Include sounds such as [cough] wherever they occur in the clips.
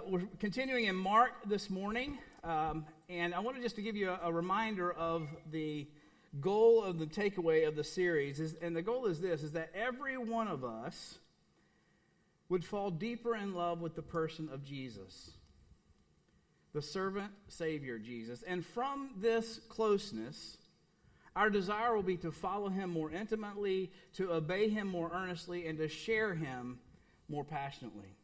Uh, we're continuing in Mark this morning, um, and I wanted just to give you a, a, reminder of the goal of the takeaway of the series. Is, and the goal is this: is that every one of us would fall deeper in love with the person of Jesus, the servant Savior Jesus, and from this closeness. Our desire will be to follow him more intimately, to obey him more earnestly, and to share him more passionately.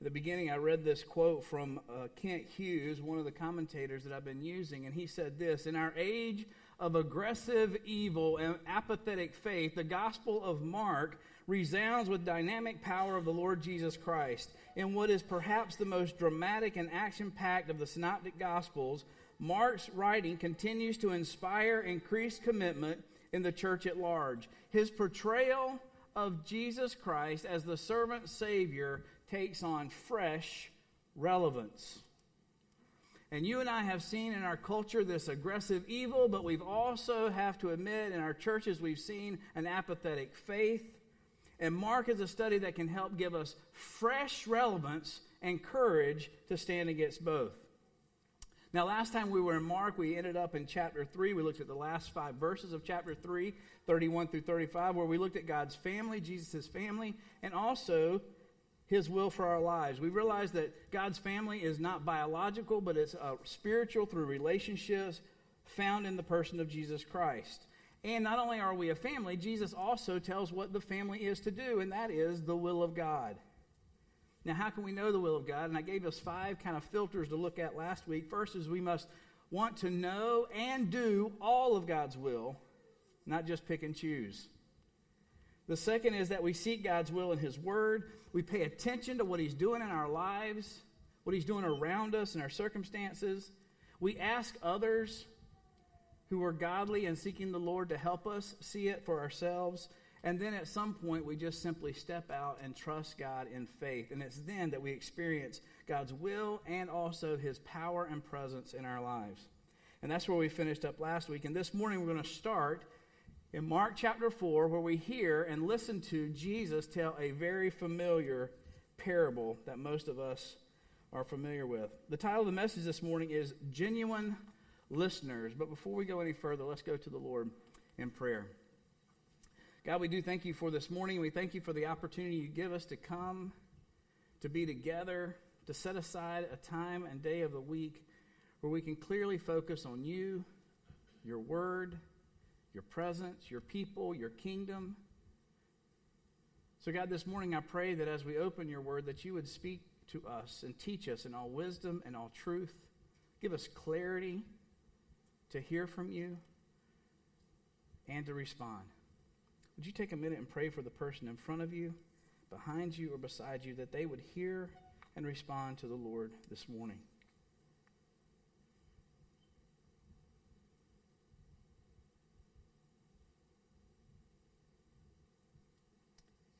The beginning, I read this quote from uh, Kent Hughes, one of the commentators that I've been using, and he said this In our age of aggressive evil and apathetic faith, the Gospel of Mark resounds with dynamic power of the Lord Jesus Christ. In what is perhaps the most dramatic and action packed of the Synoptic Gospels, Mark's writing continues to inspire increased commitment in the church at large. His portrayal of Jesus Christ as the servant Savior takes on fresh relevance. And you and I have seen in our culture this aggressive evil, but we've also have to admit in our churches we've seen an apathetic faith. And Mark is a study that can help give us fresh relevance and courage to stand against both. Now, last time we were in Mark, we ended up in chapter 3. We looked at the last five verses of chapter 3, 31 through 35, where we looked at God's family, Jesus' family, and also his will for our lives. We realize that God's family is not biological, but it's uh, spiritual through relationships found in the person of Jesus Christ. And not only are we a family, Jesus also tells what the family is to do, and that is the will of God. Now, how can we know the will of God? And I gave us five kind of filters to look at last week. First is we must want to know and do all of God's will, not just pick and choose. The second is that we seek God's will in His Word. We pay attention to what He's doing in our lives, what He's doing around us in our circumstances. We ask others who are godly and seeking the Lord to help us see it for ourselves. And then at some point, we just simply step out and trust God in faith. And it's then that we experience God's will and also His power and presence in our lives. And that's where we finished up last week. And this morning, we're going to start in Mark chapter 4, where we hear and listen to Jesus tell a very familiar parable that most of us are familiar with. The title of the message this morning is Genuine Listeners. But before we go any further, let's go to the Lord in prayer. God, we do thank you for this morning. We thank you for the opportunity you give us to come, to be together, to set aside a time and day of the week where we can clearly focus on you, your word, your presence, your people, your kingdom. So, God, this morning I pray that as we open your word, that you would speak to us and teach us in all wisdom and all truth. Give us clarity to hear from you and to respond. Would you take a minute and pray for the person in front of you, behind you, or beside you, that they would hear and respond to the Lord this morning?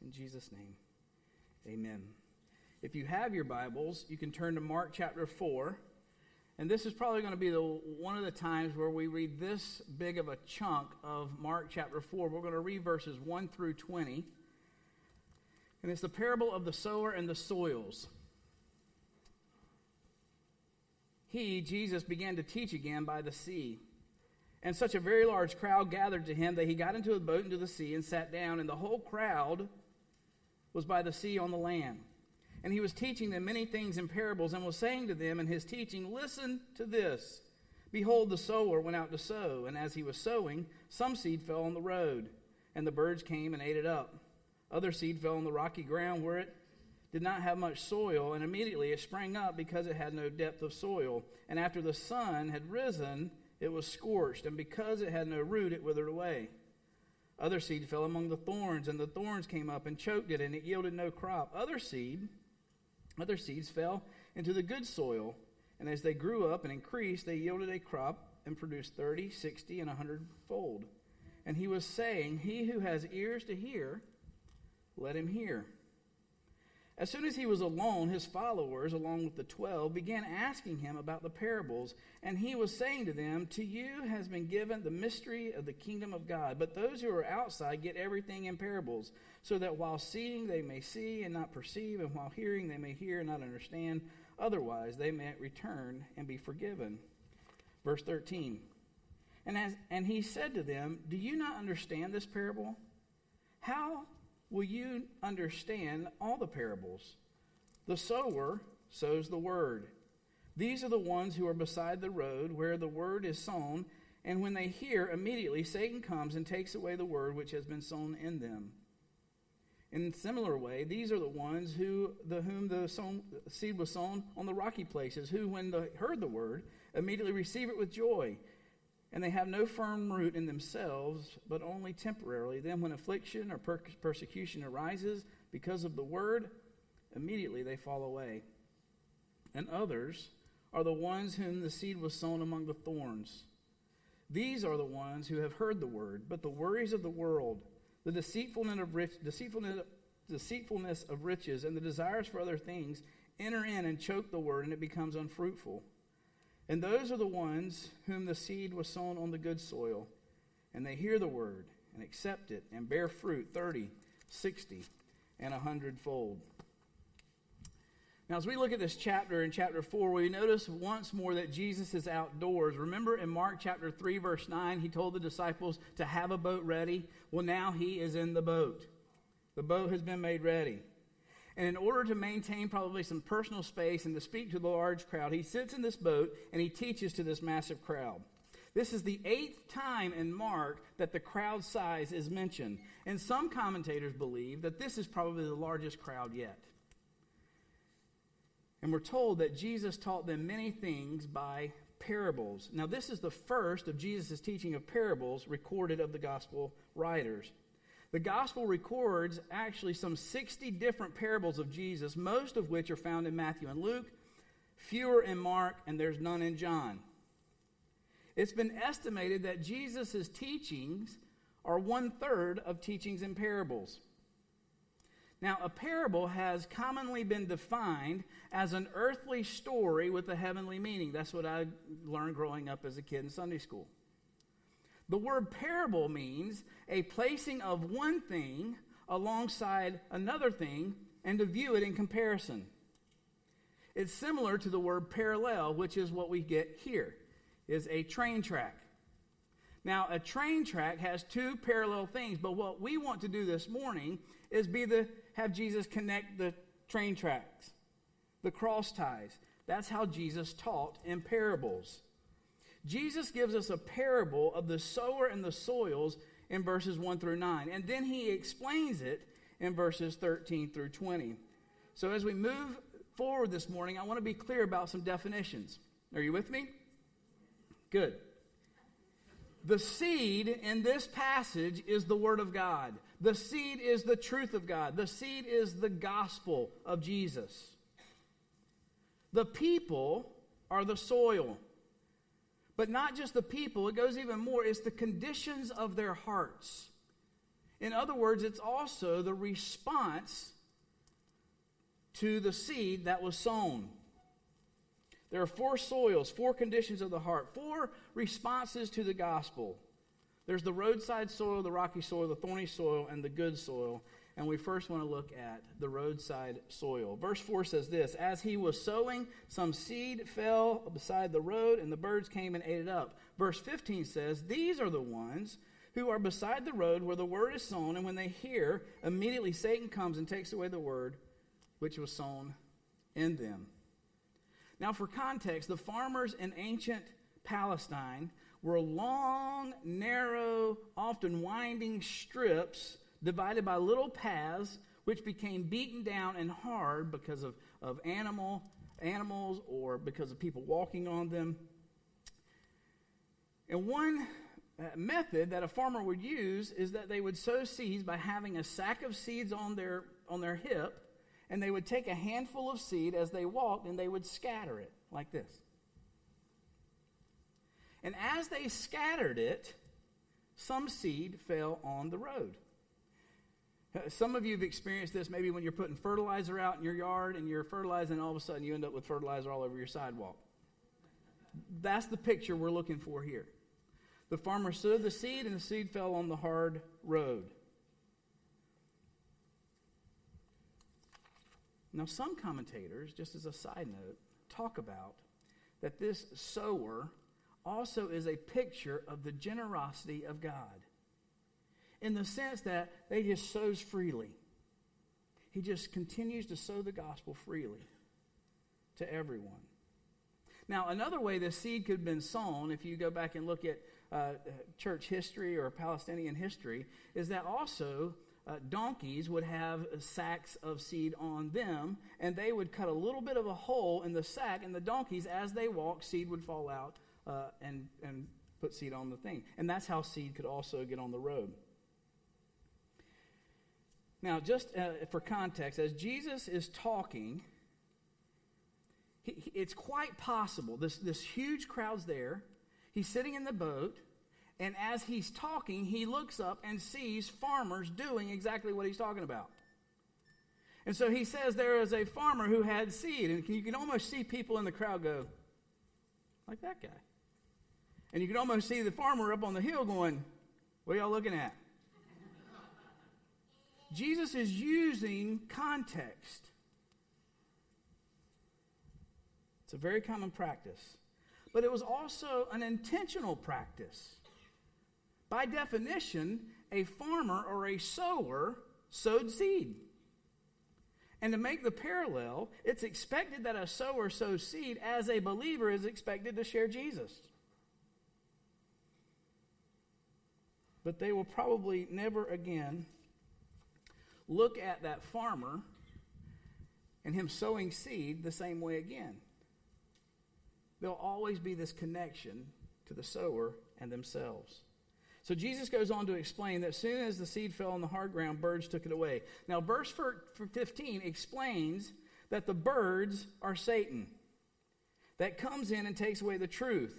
In Jesus' name, amen. If you have your Bibles, you can turn to Mark chapter 4. And this is probably going to be the, one of the times where we read this big of a chunk of Mark chapter 4. We're going to read verses 1 through 20. And it's the parable of the sower and the soils. He, Jesus, began to teach again by the sea. And such a very large crowd gathered to him that he got into a boat into the sea and sat down, and the whole crowd was by the sea on the land. And he was teaching them many things in parables and was saying to them in his teaching, Listen to this. Behold, the sower went out to sow, and as he was sowing, some seed fell on the road, and the birds came and ate it up. Other seed fell on the rocky ground where it did not have much soil, and immediately it sprang up because it had no depth of soil. And after the sun had risen, it was scorched, and because it had no root, it withered away. Other seed fell among the thorns, and the thorns came up and choked it, and it yielded no crop. Other seed, other seeds fell into the good soil, and as they grew up and increased, they yielded a crop and produced thirty, sixty, and a hundredfold. And he was saying, He who has ears to hear, let him hear. As soon as he was alone, his followers, along with the twelve, began asking him about the parables. And he was saying to them, To you has been given the mystery of the kingdom of God. But those who are outside get everything in parables, so that while seeing they may see and not perceive, and while hearing they may hear and not understand. Otherwise they may return and be forgiven. Verse 13. And, as, and he said to them, Do you not understand this parable? How will you understand all the parables? The sower sows the word. These are the ones who are beside the road where the word is sown, and when they hear, immediately Satan comes and takes away the word which has been sown in them. In similar way, these are the ones who the whom the sown, seed was sown on the rocky places, who, when they heard the word, immediately receive it with joy. And they have no firm root in themselves, but only temporarily. Then, when affliction or per- persecution arises because of the word, immediately they fall away. And others are the ones whom the seed was sown among the thorns. These are the ones who have heard the word, but the worries of the world, the deceitfulness of, rich, deceitfulness, deceitfulness of riches, and the desires for other things enter in and choke the word, and it becomes unfruitful. And those are the ones whom the seed was sown on the good soil, and they hear the word and accept it and bear fruit 30, 60, and a hundredfold. Now, as we look at this chapter in chapter 4, we notice once more that Jesus is outdoors. Remember in Mark chapter 3, verse 9, he told the disciples to have a boat ready? Well, now he is in the boat. The boat has been made ready. And in order to maintain probably some personal space and to speak to the large crowd, he sits in this boat and he teaches to this massive crowd. This is the eighth time in Mark that the crowd size is mentioned. And some commentators believe that this is probably the largest crowd yet. And we're told that Jesus taught them many things by parables. Now, this is the first of Jesus' teaching of parables recorded of the gospel writers. The gospel records actually some 60 different parables of Jesus, most of which are found in Matthew and Luke, fewer in Mark, and there's none in John. It's been estimated that Jesus' teachings are one third of teachings in parables. Now, a parable has commonly been defined as an earthly story with a heavenly meaning. That's what I learned growing up as a kid in Sunday school. The word parable means a placing of one thing alongside another thing and to view it in comparison. It's similar to the word parallel, which is what we get here, is a train track. Now, a train track has two parallel things, but what we want to do this morning is be the have Jesus connect the train tracks, the cross ties. That's how Jesus taught in parables. Jesus gives us a parable of the sower and the soils in verses 1 through 9, and then he explains it in verses 13 through 20. So as we move forward this morning, I want to be clear about some definitions. Are you with me? Good. The seed in this passage is the Word of God. The seed is the truth of God. The seed is the gospel of Jesus. The people are the soil. But not just the people, it goes even more, it's the conditions of their hearts. In other words, it's also the response to the seed that was sown. There are four soils, four conditions of the heart, four responses to the gospel. There's the roadside soil, the rocky soil, the thorny soil, and the good soil. And we first want to look at the roadside soil. Verse 4 says this As he was sowing, some seed fell beside the road, and the birds came and ate it up. Verse 15 says, These are the ones who are beside the road where the word is sown, and when they hear, immediately Satan comes and takes away the word which was sown in them. Now, for context, the farmers in ancient Palestine were long, narrow, often winding strips divided by little paths which became beaten down and hard because of, of animal animals or because of people walking on them. And one uh, method that a farmer would use is that they would sow seeds by having a sack of seeds on their on their hip and they would take a handful of seed as they walked and they would scatter it like this. And as they scattered it, some seed fell on the road. Some of you have experienced this maybe when you're putting fertilizer out in your yard and you're fertilizing, and all of a sudden you end up with fertilizer all over your sidewalk. That's the picture we're looking for here. The farmer sowed the seed, and the seed fell on the hard road. Now, some commentators, just as a side note, talk about that this sower also is a picture of the generosity of God in the sense that they just sows freely. He just continues to sow the gospel freely to everyone. Now, another way the seed could have been sown, if you go back and look at uh, church history or Palestinian history, is that also uh, donkeys would have sacks of seed on them, and they would cut a little bit of a hole in the sack, and the donkeys, as they walked, seed would fall out uh, and, and put seed on the thing. And that's how seed could also get on the road. Now, just uh, for context, as Jesus is talking, he, he, it's quite possible. This, this huge crowd's there. He's sitting in the boat, and as he's talking, he looks up and sees farmers doing exactly what he's talking about. And so he says there is a farmer who had seed, and you can almost see people in the crowd go, like that guy. And you can almost see the farmer up on the hill going, What are y'all looking at? Jesus is using context. It's a very common practice. But it was also an intentional practice. By definition, a farmer or a sower sowed seed. And to make the parallel, it's expected that a sower sows seed as a believer is expected to share Jesus. But they will probably never again look at that farmer and him sowing seed the same way again. There'll always be this connection to the sower and themselves. So Jesus goes on to explain that as soon as the seed fell on the hard ground, birds took it away. Now, verse 15 explains that the birds are Satan that comes in and takes away the truth.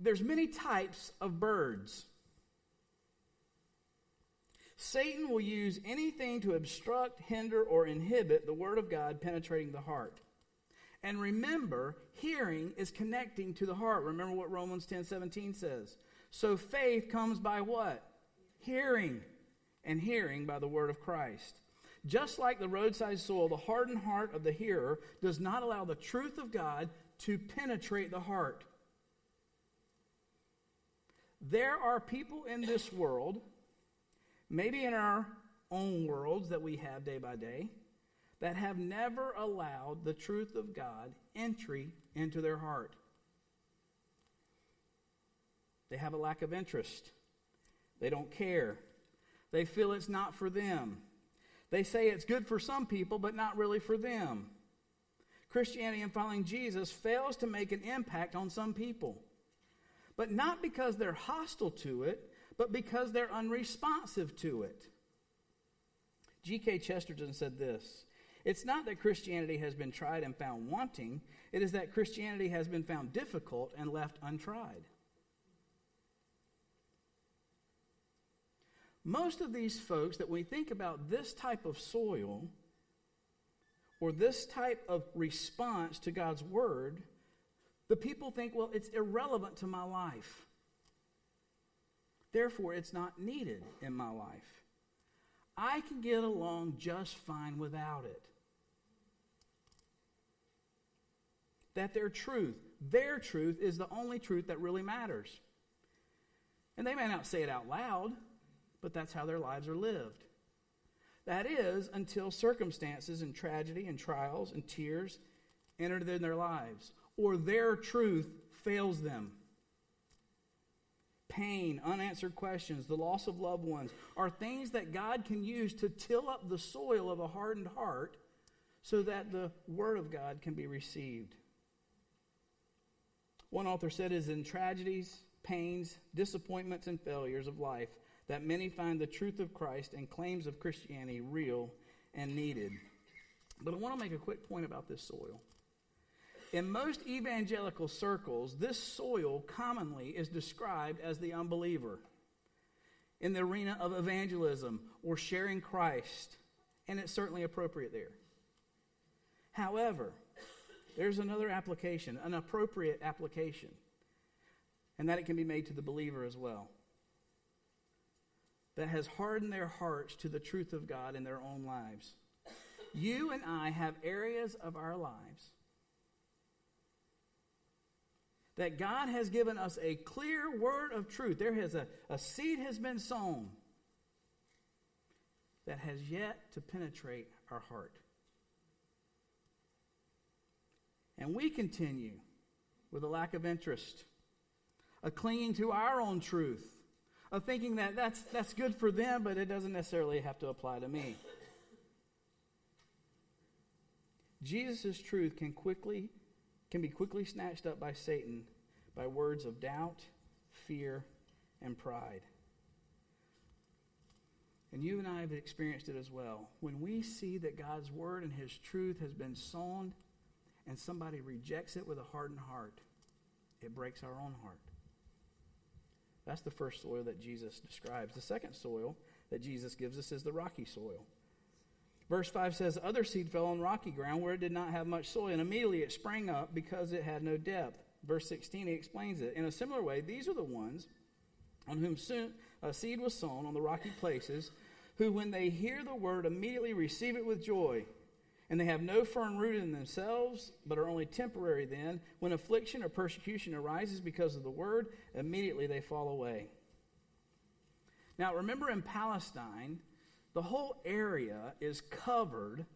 There's many types of birds. Satan will use anything to obstruct, hinder, or inhibit the Word of God penetrating the heart. And remember, hearing is connecting to the heart. Remember what Romans 10 17 says. So faith comes by what? Hearing. And hearing by the Word of Christ. Just like the roadside soil, the hardened heart of the hearer does not allow the truth of God to penetrate the heart. There are people in this world maybe in our own worlds that we have day by day, that have never allowed the truth of God entry into their heart. They have a lack of interest. They don't care. They feel it's not for them. They say it's good for some people, but not really for them. Christianity and following Jesus fails to make an impact on some people. But not because they're hostile to it, but because they're unresponsive to it. G.K. Chesterton said this It's not that Christianity has been tried and found wanting, it is that Christianity has been found difficult and left untried. Most of these folks that we think about this type of soil or this type of response to God's word, the people think, well, it's irrelevant to my life. Therefore, it's not needed in my life. I can get along just fine without it. That their truth, their truth, is the only truth that really matters. And they may not say it out loud, but that's how their lives are lived. That is, until circumstances and tragedy and trials and tears enter in their lives, or their truth fails them pain, unanswered questions, the loss of loved ones are things that God can use to till up the soil of a hardened heart so that the Word of God can be received. One author said it is in tragedies, pains, disappointments, and failures of life that many find the truth of Christ and claims of Christianity real and needed. But I want to make a quick point about this soil. In most evangelical circles, this soil commonly is described as the unbeliever. in the arena of evangelism or sharing Christ, and it's certainly appropriate there. However, there's another application, an appropriate application, and that it can be made to the believer as well. That has hardened their hearts to the truth of God in their own lives. You and I have areas of our lives that God has given us a clear word of truth. There has a, a seed has been sown that has yet to penetrate our heart. And we continue with a lack of interest, a clinging to our own truth, of thinking that that's, that's good for them, but it doesn't necessarily have to apply to me. [laughs] Jesus' truth can quickly can be quickly snatched up by Satan by words of doubt, fear, and pride. And you and I have experienced it as well. When we see that God's word and his truth has been sown and somebody rejects it with a hardened heart, it breaks our own heart. That's the first soil that Jesus describes. The second soil that Jesus gives us is the rocky soil. Verse 5 says, Other seed fell on rocky ground where it did not have much soil, and immediately it sprang up because it had no depth. Verse 16, he explains it. In a similar way, these are the ones on whom soon, a seed was sown on the rocky places, who, when they hear the word, immediately receive it with joy. And they have no firm root in themselves, but are only temporary then. When affliction or persecution arises because of the word, immediately they fall away. Now, remember in Palestine, the whole area is covered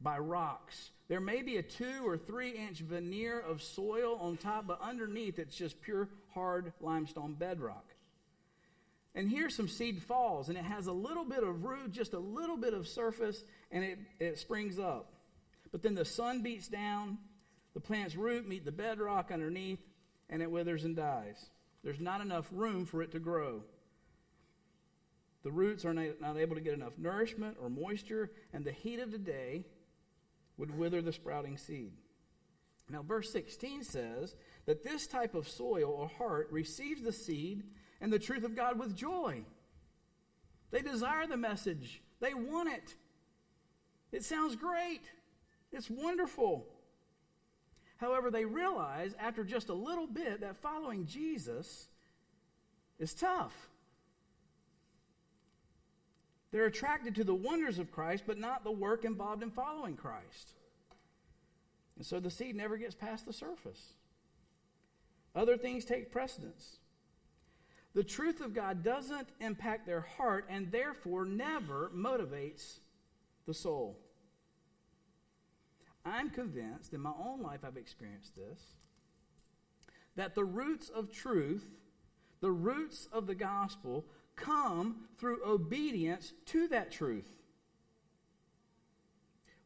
by rocks. There may be a two or three inch veneer of soil on top, but underneath it's just pure hard limestone bedrock. And here some seed falls, and it has a little bit of root, just a little bit of surface, and it, it springs up. But then the sun beats down, the plant's root meet the bedrock underneath, and it withers and dies. There's not enough room for it to grow. The roots are not able to get enough nourishment or moisture, and the heat of the day would wither the sprouting seed. Now, verse 16 says that this type of soil or heart receives the seed and the truth of God with joy. They desire the message, they want it. It sounds great, it's wonderful. However, they realize after just a little bit that following Jesus is tough. They're attracted to the wonders of Christ, but not the work involved in following Christ. And so the seed never gets past the surface. Other things take precedence. The truth of God doesn't impact their heart and therefore never motivates the soul. I'm convinced, in my own life, I've experienced this, that the roots of truth, the roots of the gospel, come through obedience to that truth.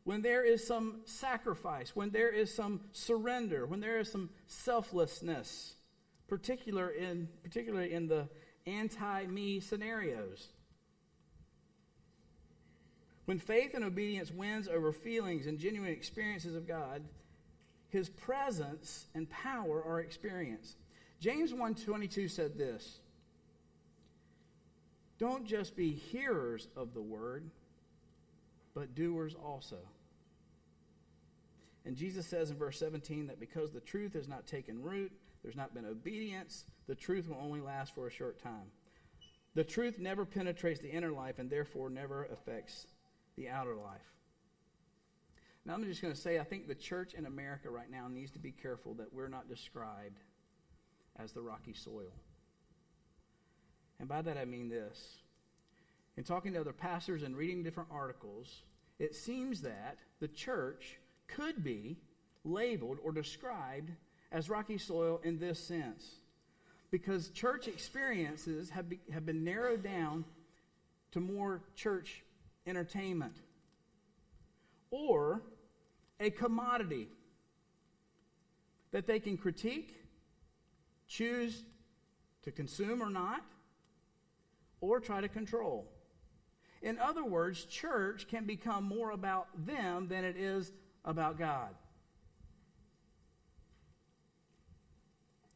When there is some sacrifice, when there is some surrender, when there is some selflessness, particular in, particularly in the anti me scenarios. When faith and obedience wins over feelings and genuine experiences of God, his presence and power are experienced. James 1:22 said this, don't just be hearers of the word, but doers also. And Jesus says in verse 17 that because the truth has not taken root, there's not been obedience, the truth will only last for a short time. The truth never penetrates the inner life and therefore never affects the outer life. Now, I'm just going to say, I think the church in America right now needs to be careful that we're not described as the rocky soil. And by that I mean this. In talking to other pastors and reading different articles, it seems that the church could be labeled or described as rocky soil in this sense. Because church experiences have, be, have been narrowed down to more church entertainment or a commodity that they can critique, choose to consume or not, or try to control. In other words, church can become more about them than it is about God.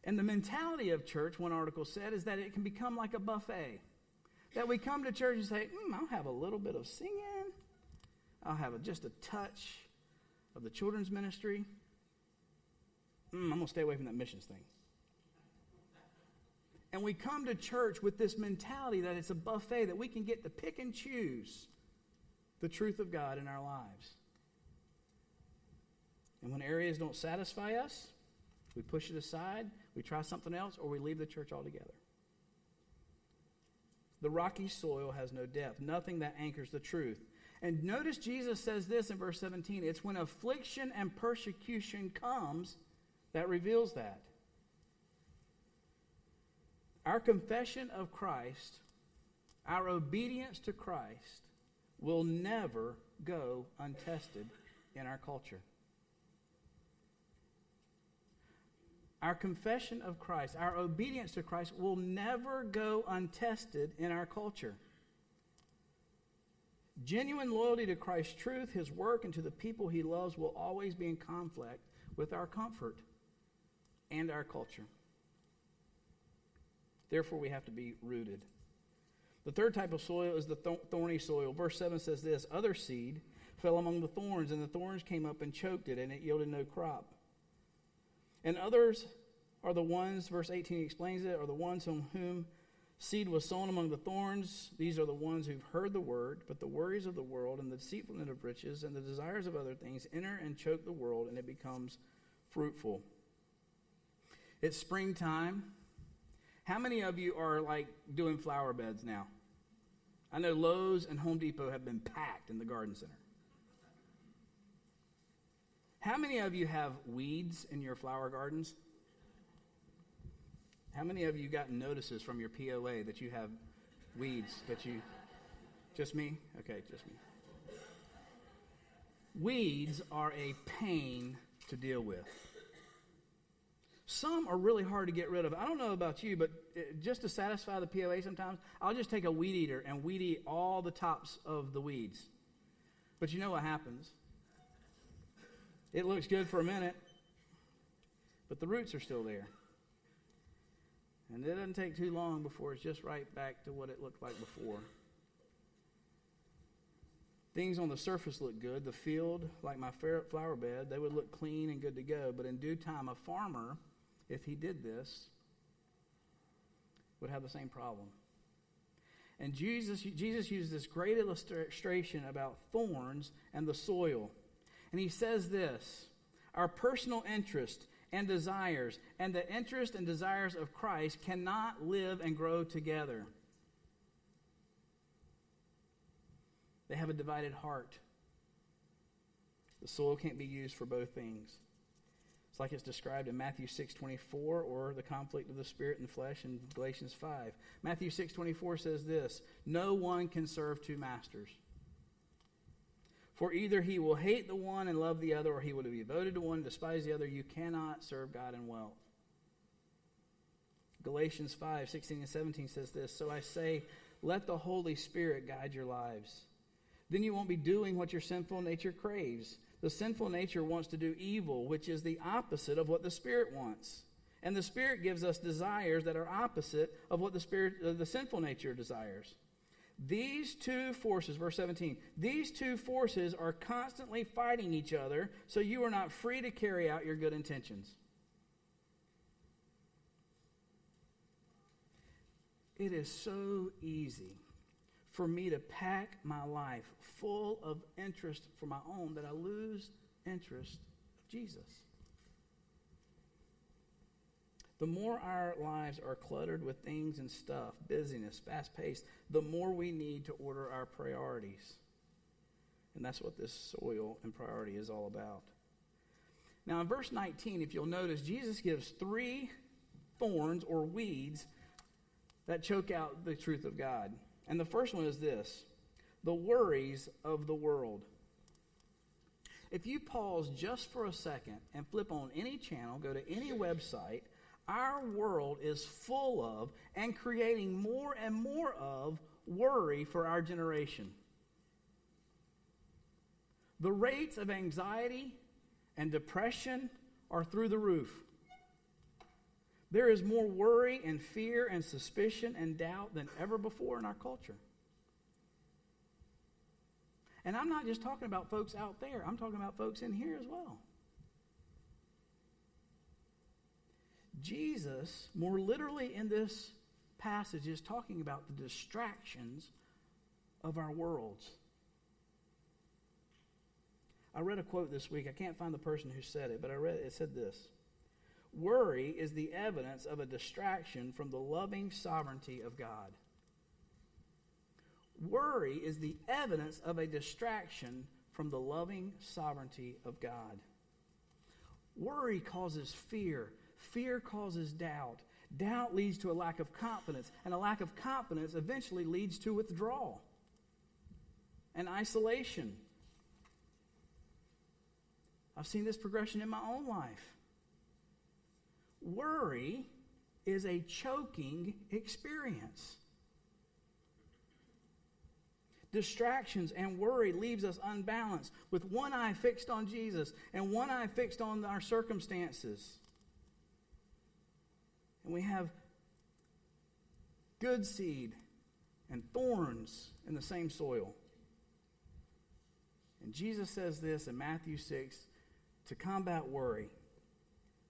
And the mentality of church, one article said, is that it can become like a buffet. That we come to church and say, mm, I'll have a little bit of singing, I'll have a, just a touch of the children's ministry. Mm, I'm going to stay away from that missions thing. And we come to church with this mentality that it's a buffet, that we can get to pick and choose the truth of God in our lives. And when areas don't satisfy us, we push it aside, we try something else, or we leave the church altogether. The rocky soil has no depth, nothing that anchors the truth. And notice Jesus says this in verse 17 it's when affliction and persecution comes that reveals that. Our confession of Christ, our obedience to Christ, will never go untested in our culture. Our confession of Christ, our obedience to Christ will never go untested in our culture. Genuine loyalty to Christ's truth, his work, and to the people he loves will always be in conflict with our comfort and our culture. Therefore, we have to be rooted. The third type of soil is the thorny soil. Verse 7 says this Other seed fell among the thorns, and the thorns came up and choked it, and it yielded no crop. And others are the ones, verse 18 explains it, are the ones on whom seed was sown among the thorns. These are the ones who've heard the word, but the worries of the world and the deceitfulness of riches and the desires of other things enter and choke the world, and it becomes fruitful. It's springtime. How many of you are like doing flower beds now? I know Lowe's and Home Depot have been packed in the garden center. How many of you have weeds in your flower gardens? How many of you got notices from your POA that you have weeds that you. Just me? Okay, just me. Weeds are a pain to deal with. Some are really hard to get rid of. I don't know about you, but uh, just to satisfy the POA sometimes, I'll just take a weed eater and weed eat all the tops of the weeds. But you know what happens? It looks good for a minute, but the roots are still there. And it doesn't take too long before it's just right back to what it looked like before. Things on the surface look good. The field, like my flower bed, they would look clean and good to go. But in due time, a farmer, if he did this, would have the same problem. And Jesus, Jesus uses this great illustration about thorns and the soil. And he says this Our personal interest and desires, and the interest and desires of Christ cannot live and grow together. They have a divided heart. The soil can't be used for both things. It's like it's described in Matthew 6:24 or the conflict of the spirit and the flesh in Galatians 5. Matthew 6:24 says this, "No one can serve two masters." For either he will hate the one and love the other, or he will be devoted to one and despise the other. You cannot serve God and wealth. Galatians 5 16 and 17 says this So I say, let the Holy Spirit guide your lives. Then you won't be doing what your sinful nature craves. The sinful nature wants to do evil, which is the opposite of what the Spirit wants. And the Spirit gives us desires that are opposite of what the Spirit, uh, the sinful nature desires. These two forces, verse 17, these two forces are constantly fighting each other, so you are not free to carry out your good intentions. It is so easy for me to pack my life full of interest for my own that I lose interest of Jesus. The more our lives are cluttered with things and stuff, busyness, fast paced, the more we need to order our priorities. And that's what this soil and priority is all about. Now, in verse 19, if you'll notice, Jesus gives three thorns or weeds that choke out the truth of God. And the first one is this the worries of the world. If you pause just for a second and flip on any channel, go to any website, our world is full of and creating more and more of worry for our generation. The rates of anxiety and depression are through the roof. There is more worry and fear and suspicion and doubt than ever before in our culture. And I'm not just talking about folks out there, I'm talking about folks in here as well. Jesus, more literally in this passage, is talking about the distractions of our worlds. I read a quote this week. I can't find the person who said it, but I read it. It said this Worry is the evidence of a distraction from the loving sovereignty of God. Worry is the evidence of a distraction from the loving sovereignty of God. Worry causes fear. Fear causes doubt. Doubt leads to a lack of confidence, and a lack of confidence eventually leads to withdrawal and isolation. I've seen this progression in my own life. Worry is a choking experience. Distractions and worry leaves us unbalanced with one eye fixed on Jesus and one eye fixed on our circumstances. And we have good seed and thorns in the same soil. And Jesus says this in Matthew 6 to combat worry.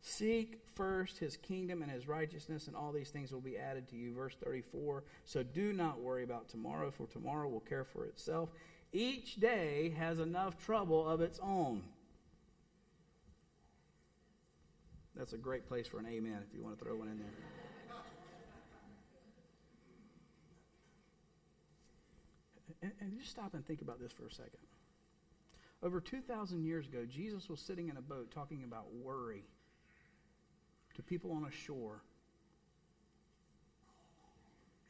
Seek first his kingdom and his righteousness, and all these things will be added to you. Verse 34 So do not worry about tomorrow, for tomorrow will care for itself. Each day has enough trouble of its own. That's a great place for an amen if you want to throw one in there. [laughs] and, and just stop and think about this for a second. Over 2,000 years ago, Jesus was sitting in a boat talking about worry to people on a shore.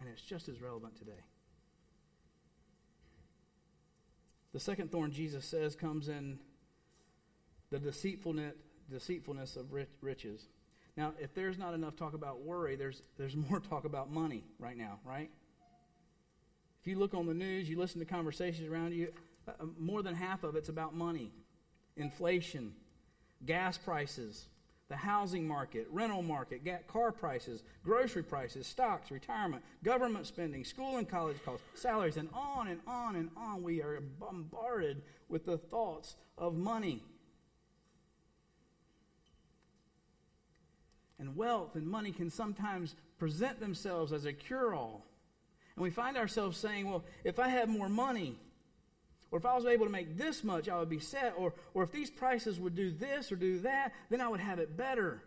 And it's just as relevant today. The second thorn Jesus says comes in the deceitfulness, deceitfulness of riches. Now, if there's not enough talk about worry, there's, there's [laughs] more talk about money right now, right? If you look on the news, you listen to conversations around you, uh, more than half of it's about money, inflation, gas prices, the housing market, rental market, car prices, grocery prices, stocks, retirement, government spending, school and college costs, salaries, and on and on and on. We are bombarded with the thoughts of money. And wealth and money can sometimes present themselves as a cure all. And we find ourselves saying, well, if I have more money, or if I was able to make this much, I would be set. Or, or if these prices would do this or do that, then I would have it better.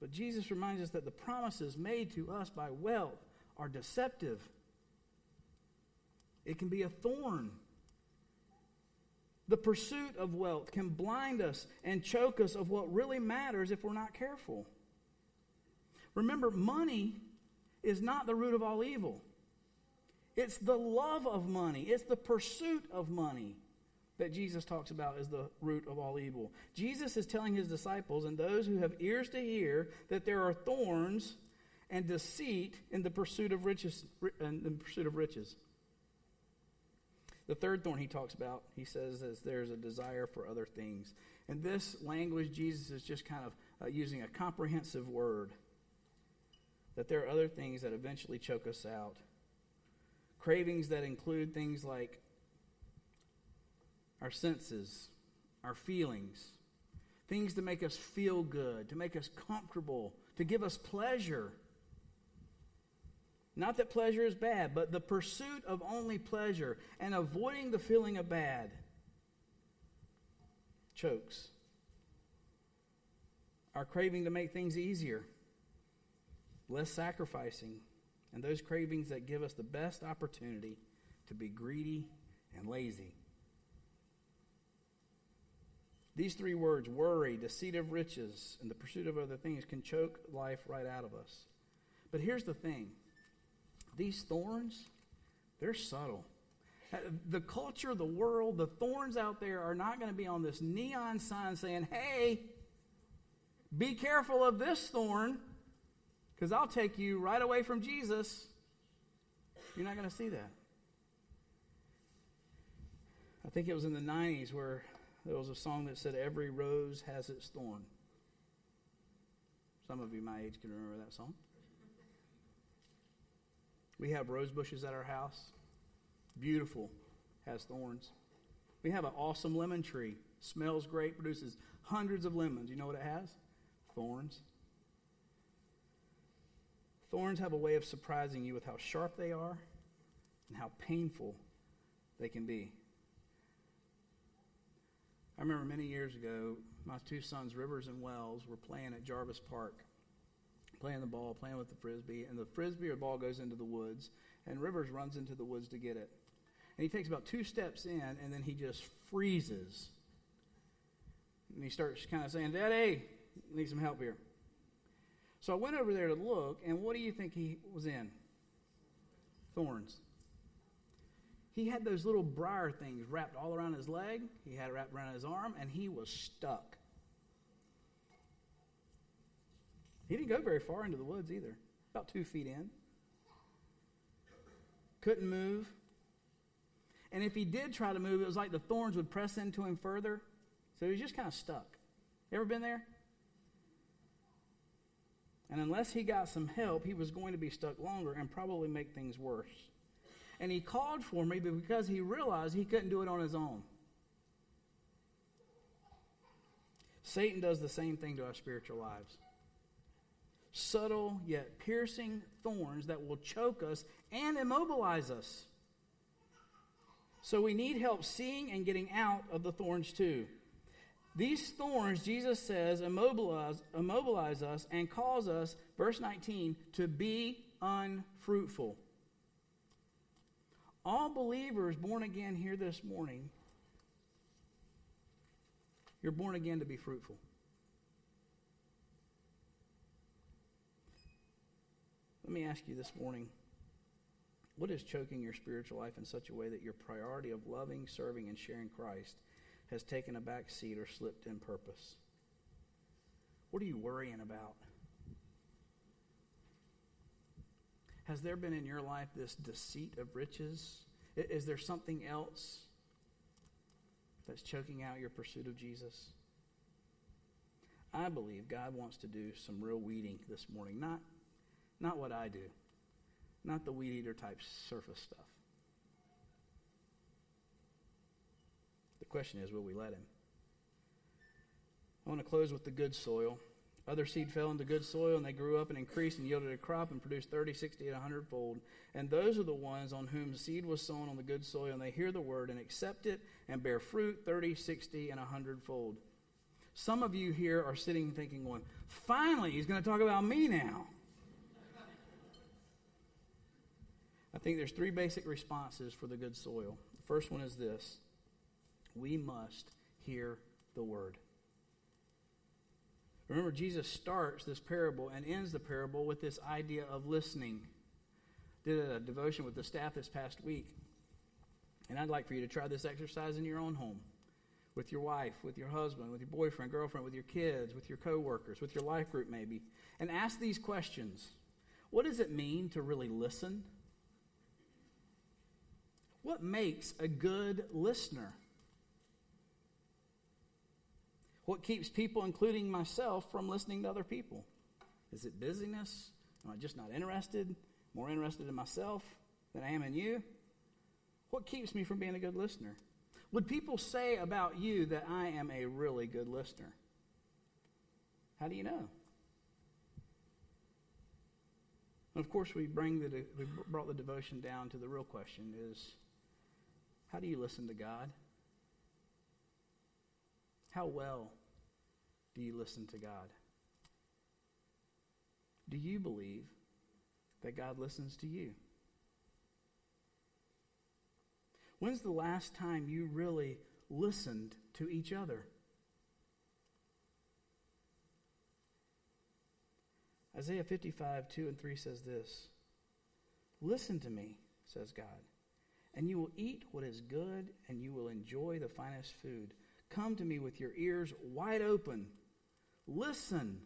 But Jesus reminds us that the promises made to us by wealth are deceptive. It can be a thorn. The pursuit of wealth can blind us and choke us of what really matters if we're not careful. Remember, money is not the root of all evil. It's the love of money, it's the pursuit of money that Jesus talks about as the root of all evil. Jesus is telling his disciples and those who have ears to hear that there are thorns and deceit in the pursuit of riches in the pursuit of riches. The third thorn he talks about, he says, is there's a desire for other things. In this language, Jesus is just kind of uh, using a comprehensive word that there are other things that eventually choke us out. Cravings that include things like our senses, our feelings, things to make us feel good, to make us comfortable, to give us pleasure. Not that pleasure is bad, but the pursuit of only pleasure and avoiding the feeling of bad chokes. Our craving to make things easier, less sacrificing, and those cravings that give us the best opportunity to be greedy and lazy. These three words worry, deceit of riches, and the pursuit of other things can choke life right out of us. But here's the thing these thorns, they're subtle. The culture, the world, the thorns out there are not going to be on this neon sign saying, hey, be careful of this thorn because I'll take you right away from Jesus. You're not going to see that. I think it was in the 90s where there was a song that said, Every rose has its thorn. Some of you my age can remember that song. We have rose bushes at our house. Beautiful, has thorns. We have an awesome lemon tree. Smells great, produces hundreds of lemons. You know what it has? Thorns. Thorns have a way of surprising you with how sharp they are and how painful they can be. I remember many years ago, my two sons, Rivers and Wells, were playing at Jarvis Park, playing the ball, playing with the frisbee, and the frisbee or ball goes into the woods, and Rivers runs into the woods to get it. And he takes about two steps in, and then he just freezes. And he starts kind of saying, Daddy, need some help here. So I went over there to look, and what do you think he was in? Thorns. He had those little briar things wrapped all around his leg, he had it wrapped around his arm, and he was stuck. He didn't go very far into the woods either, about two feet in. Couldn't move. And if he did try to move, it was like the thorns would press into him further. So he was just kind of stuck. Ever been there? And unless he got some help, he was going to be stuck longer and probably make things worse. And he called for me because he realized he couldn't do it on his own. Satan does the same thing to our spiritual lives. Subtle yet piercing thorns that will choke us and immobilize us. So we need help seeing and getting out of the thorns too. These thorns, Jesus says, immobilize, immobilize us and cause us, verse 19, to be unfruitful. All believers born again here this morning, you're born again to be fruitful. Let me ask you this morning what is choking your spiritual life in such a way that your priority of loving, serving, and sharing Christ has taken a back seat or slipped in purpose? What are you worrying about? Has there been in your life this deceit of riches? Is there something else that's choking out your pursuit of Jesus? I believe God wants to do some real weeding this morning. Not, not what I do, not the weed eater type surface stuff. Question is will we let Him? I want to close with the good soil. Other seed fell into good soil, and they grew up and increased and yielded a crop and produced 30, 60, and 100 fold. And those are the ones on whom seed was sown on the good soil, and they hear the word and accept it and bear fruit 30, 60, and 100 fold. Some of you here are sitting thinking, "One, finally, he's going to talk about me now. I think there's three basic responses for the good soil. The first one is this we must hear the word. Remember, Jesus starts this parable and ends the parable with this idea of listening. Did a devotion with the staff this past week. And I'd like for you to try this exercise in your own home with your wife, with your husband, with your boyfriend, girlfriend, with your kids, with your coworkers, with your life group maybe. And ask these questions. What does it mean to really listen? What makes a good listener? What keeps people, including myself, from listening to other people? Is it busyness? Am I just not interested? More interested in myself than I am in you? What keeps me from being a good listener? Would people say about you that I am a really good listener? How do you know? And of course, we bring the we brought the devotion down to the real question: is how do you listen to God? How well do you listen to God? Do you believe that God listens to you? When's the last time you really listened to each other? Isaiah 55, 2 and 3 says this Listen to me, says God, and you will eat what is good, and you will enjoy the finest food. Come to me with your ears wide open. Listen,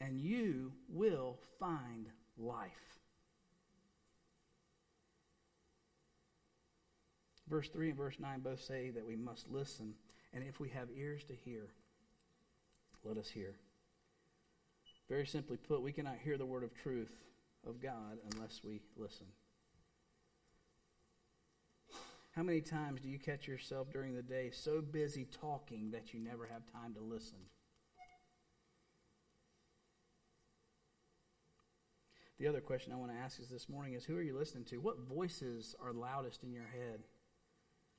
and you will find life. Verse 3 and verse 9 both say that we must listen, and if we have ears to hear, let us hear. Very simply put, we cannot hear the word of truth of God unless we listen. How many times do you catch yourself during the day so busy talking that you never have time to listen? The other question I want to ask is this morning is who are you listening to? What voices are loudest in your head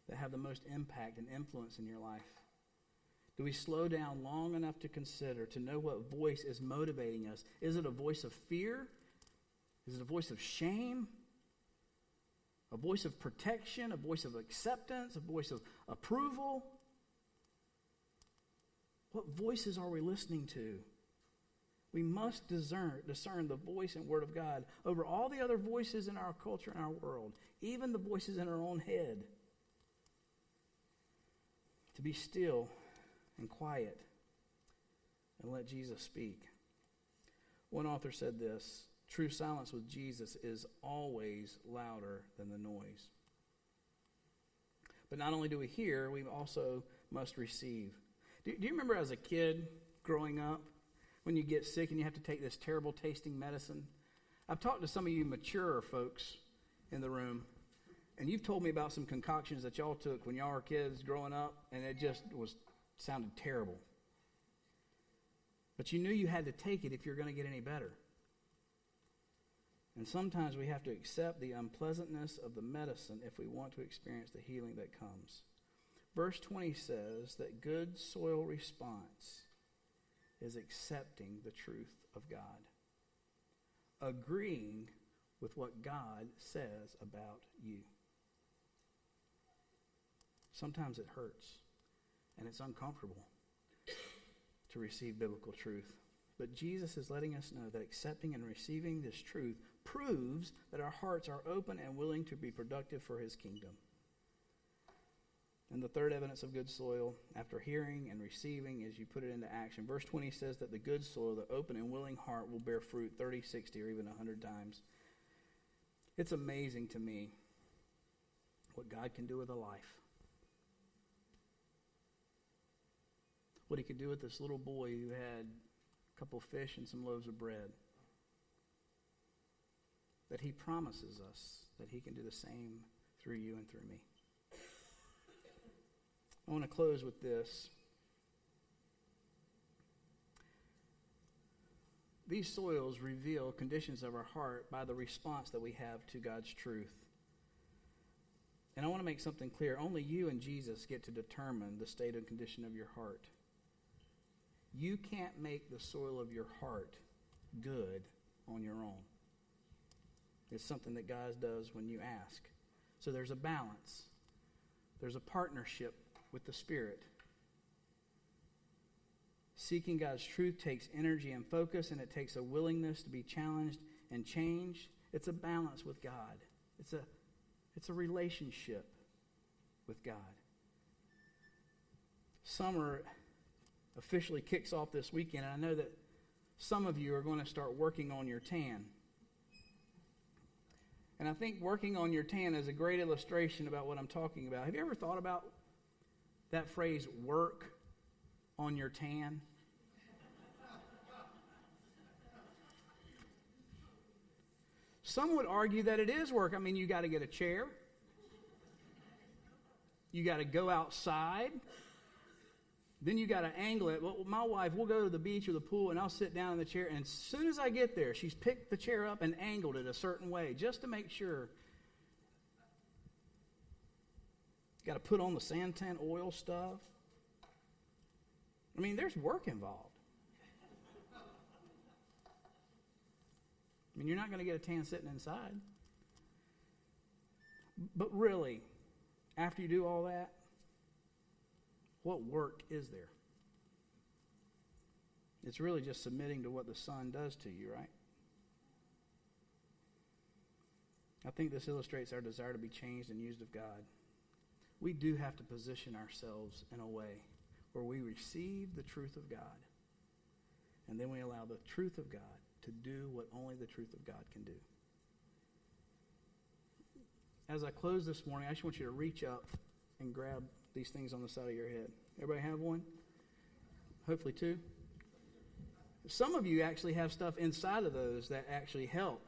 that have the most impact and influence in your life? Do we slow down long enough to consider, to know what voice is motivating us? Is it a voice of fear? Is it a voice of shame? A voice of protection? A voice of acceptance? A voice of approval? What voices are we listening to? We must discern, discern the voice and word of God over all the other voices in our culture and our world, even the voices in our own head. To be still and quiet and let Jesus speak. One author said this true silence with Jesus is always louder than the noise. But not only do we hear, we also must receive. Do, do you remember as a kid growing up? When you get sick and you have to take this terrible tasting medicine. I've talked to some of you mature folks in the room, and you've told me about some concoctions that y'all took when y'all were kids growing up, and it just was sounded terrible. But you knew you had to take it if you're going to get any better. And sometimes we have to accept the unpleasantness of the medicine if we want to experience the healing that comes. Verse 20 says that good soil response is accepting the truth of God, agreeing with what God says about you. Sometimes it hurts and it's uncomfortable to receive biblical truth. But Jesus is letting us know that accepting and receiving this truth proves that our hearts are open and willing to be productive for his kingdom. And the third evidence of good soil, after hearing and receiving, is you put it into action. Verse 20 says that the good soil, the open and willing heart, will bear fruit 30, 60, or even 100 times. It's amazing to me what God can do with a life. What he could do with this little boy who had a couple fish and some loaves of bread. That he promises us that he can do the same through you and through me. I want to close with this. These soils reveal conditions of our heart by the response that we have to God's truth. And I want to make something clear. Only you and Jesus get to determine the state and condition of your heart. You can't make the soil of your heart good on your own. It's something that God does when you ask. So there's a balance, there's a partnership with the Spirit. Seeking God's truth takes energy and focus, and it takes a willingness to be challenged and changed. It's a balance with God. It's a, it's a relationship with God. Summer officially kicks off this weekend, and I know that some of you are going to start working on your tan. And I think working on your tan is a great illustration about what I'm talking about. Have you ever thought about that phrase, work on your tan? Some would argue that it is work. I mean, you got to get a chair, you got to go outside, then you got to angle it. Well, my wife, we'll go to the beach or the pool, and I'll sit down in the chair, and as soon as I get there, she's picked the chair up and angled it a certain way just to make sure Got to put on the santan oil stuff. I mean, there's work involved. I mean, you're not going to get a tan sitting inside. But really, after you do all that, what work is there? It's really just submitting to what the Son does to you, right? I think this illustrates our desire to be changed and used of God we do have to position ourselves in a way where we receive the truth of God and then we allow the truth of God to do what only the truth of God can do. As I close this morning, I just want you to reach up and grab these things on the side of your head. Everybody have one? Hopefully, two. Some of you actually have stuff inside of those that actually help.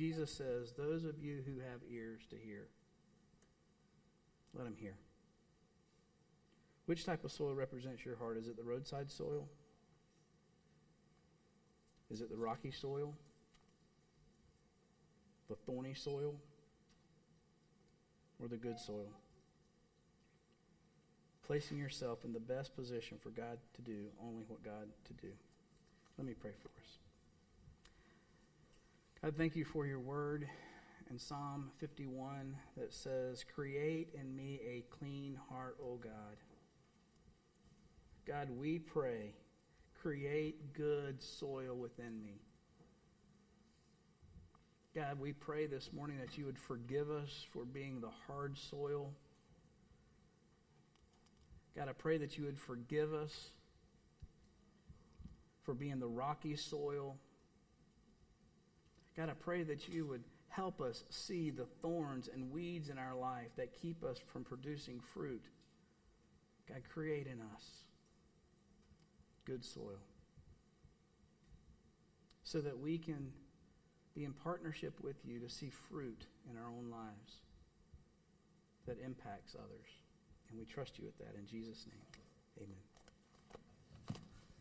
Jesus says, Those of you who have ears to hear, let them hear. Which type of soil represents your heart? Is it the roadside soil? Is it the rocky soil? The thorny soil? Or the good soil? Placing yourself in the best position for God to do only what God to do. Let me pray for us. God, thank you for your word in Psalm 51 that says, Create in me a clean heart, O God. God, we pray, create good soil within me. God, we pray this morning that you would forgive us for being the hard soil. God, I pray that you would forgive us for being the rocky soil. God, I pray that you would help us see the thorns and weeds in our life that keep us from producing fruit. God, create in us good soil so that we can be in partnership with you to see fruit in our own lives that impacts others. And we trust you with that in Jesus' name. Amen.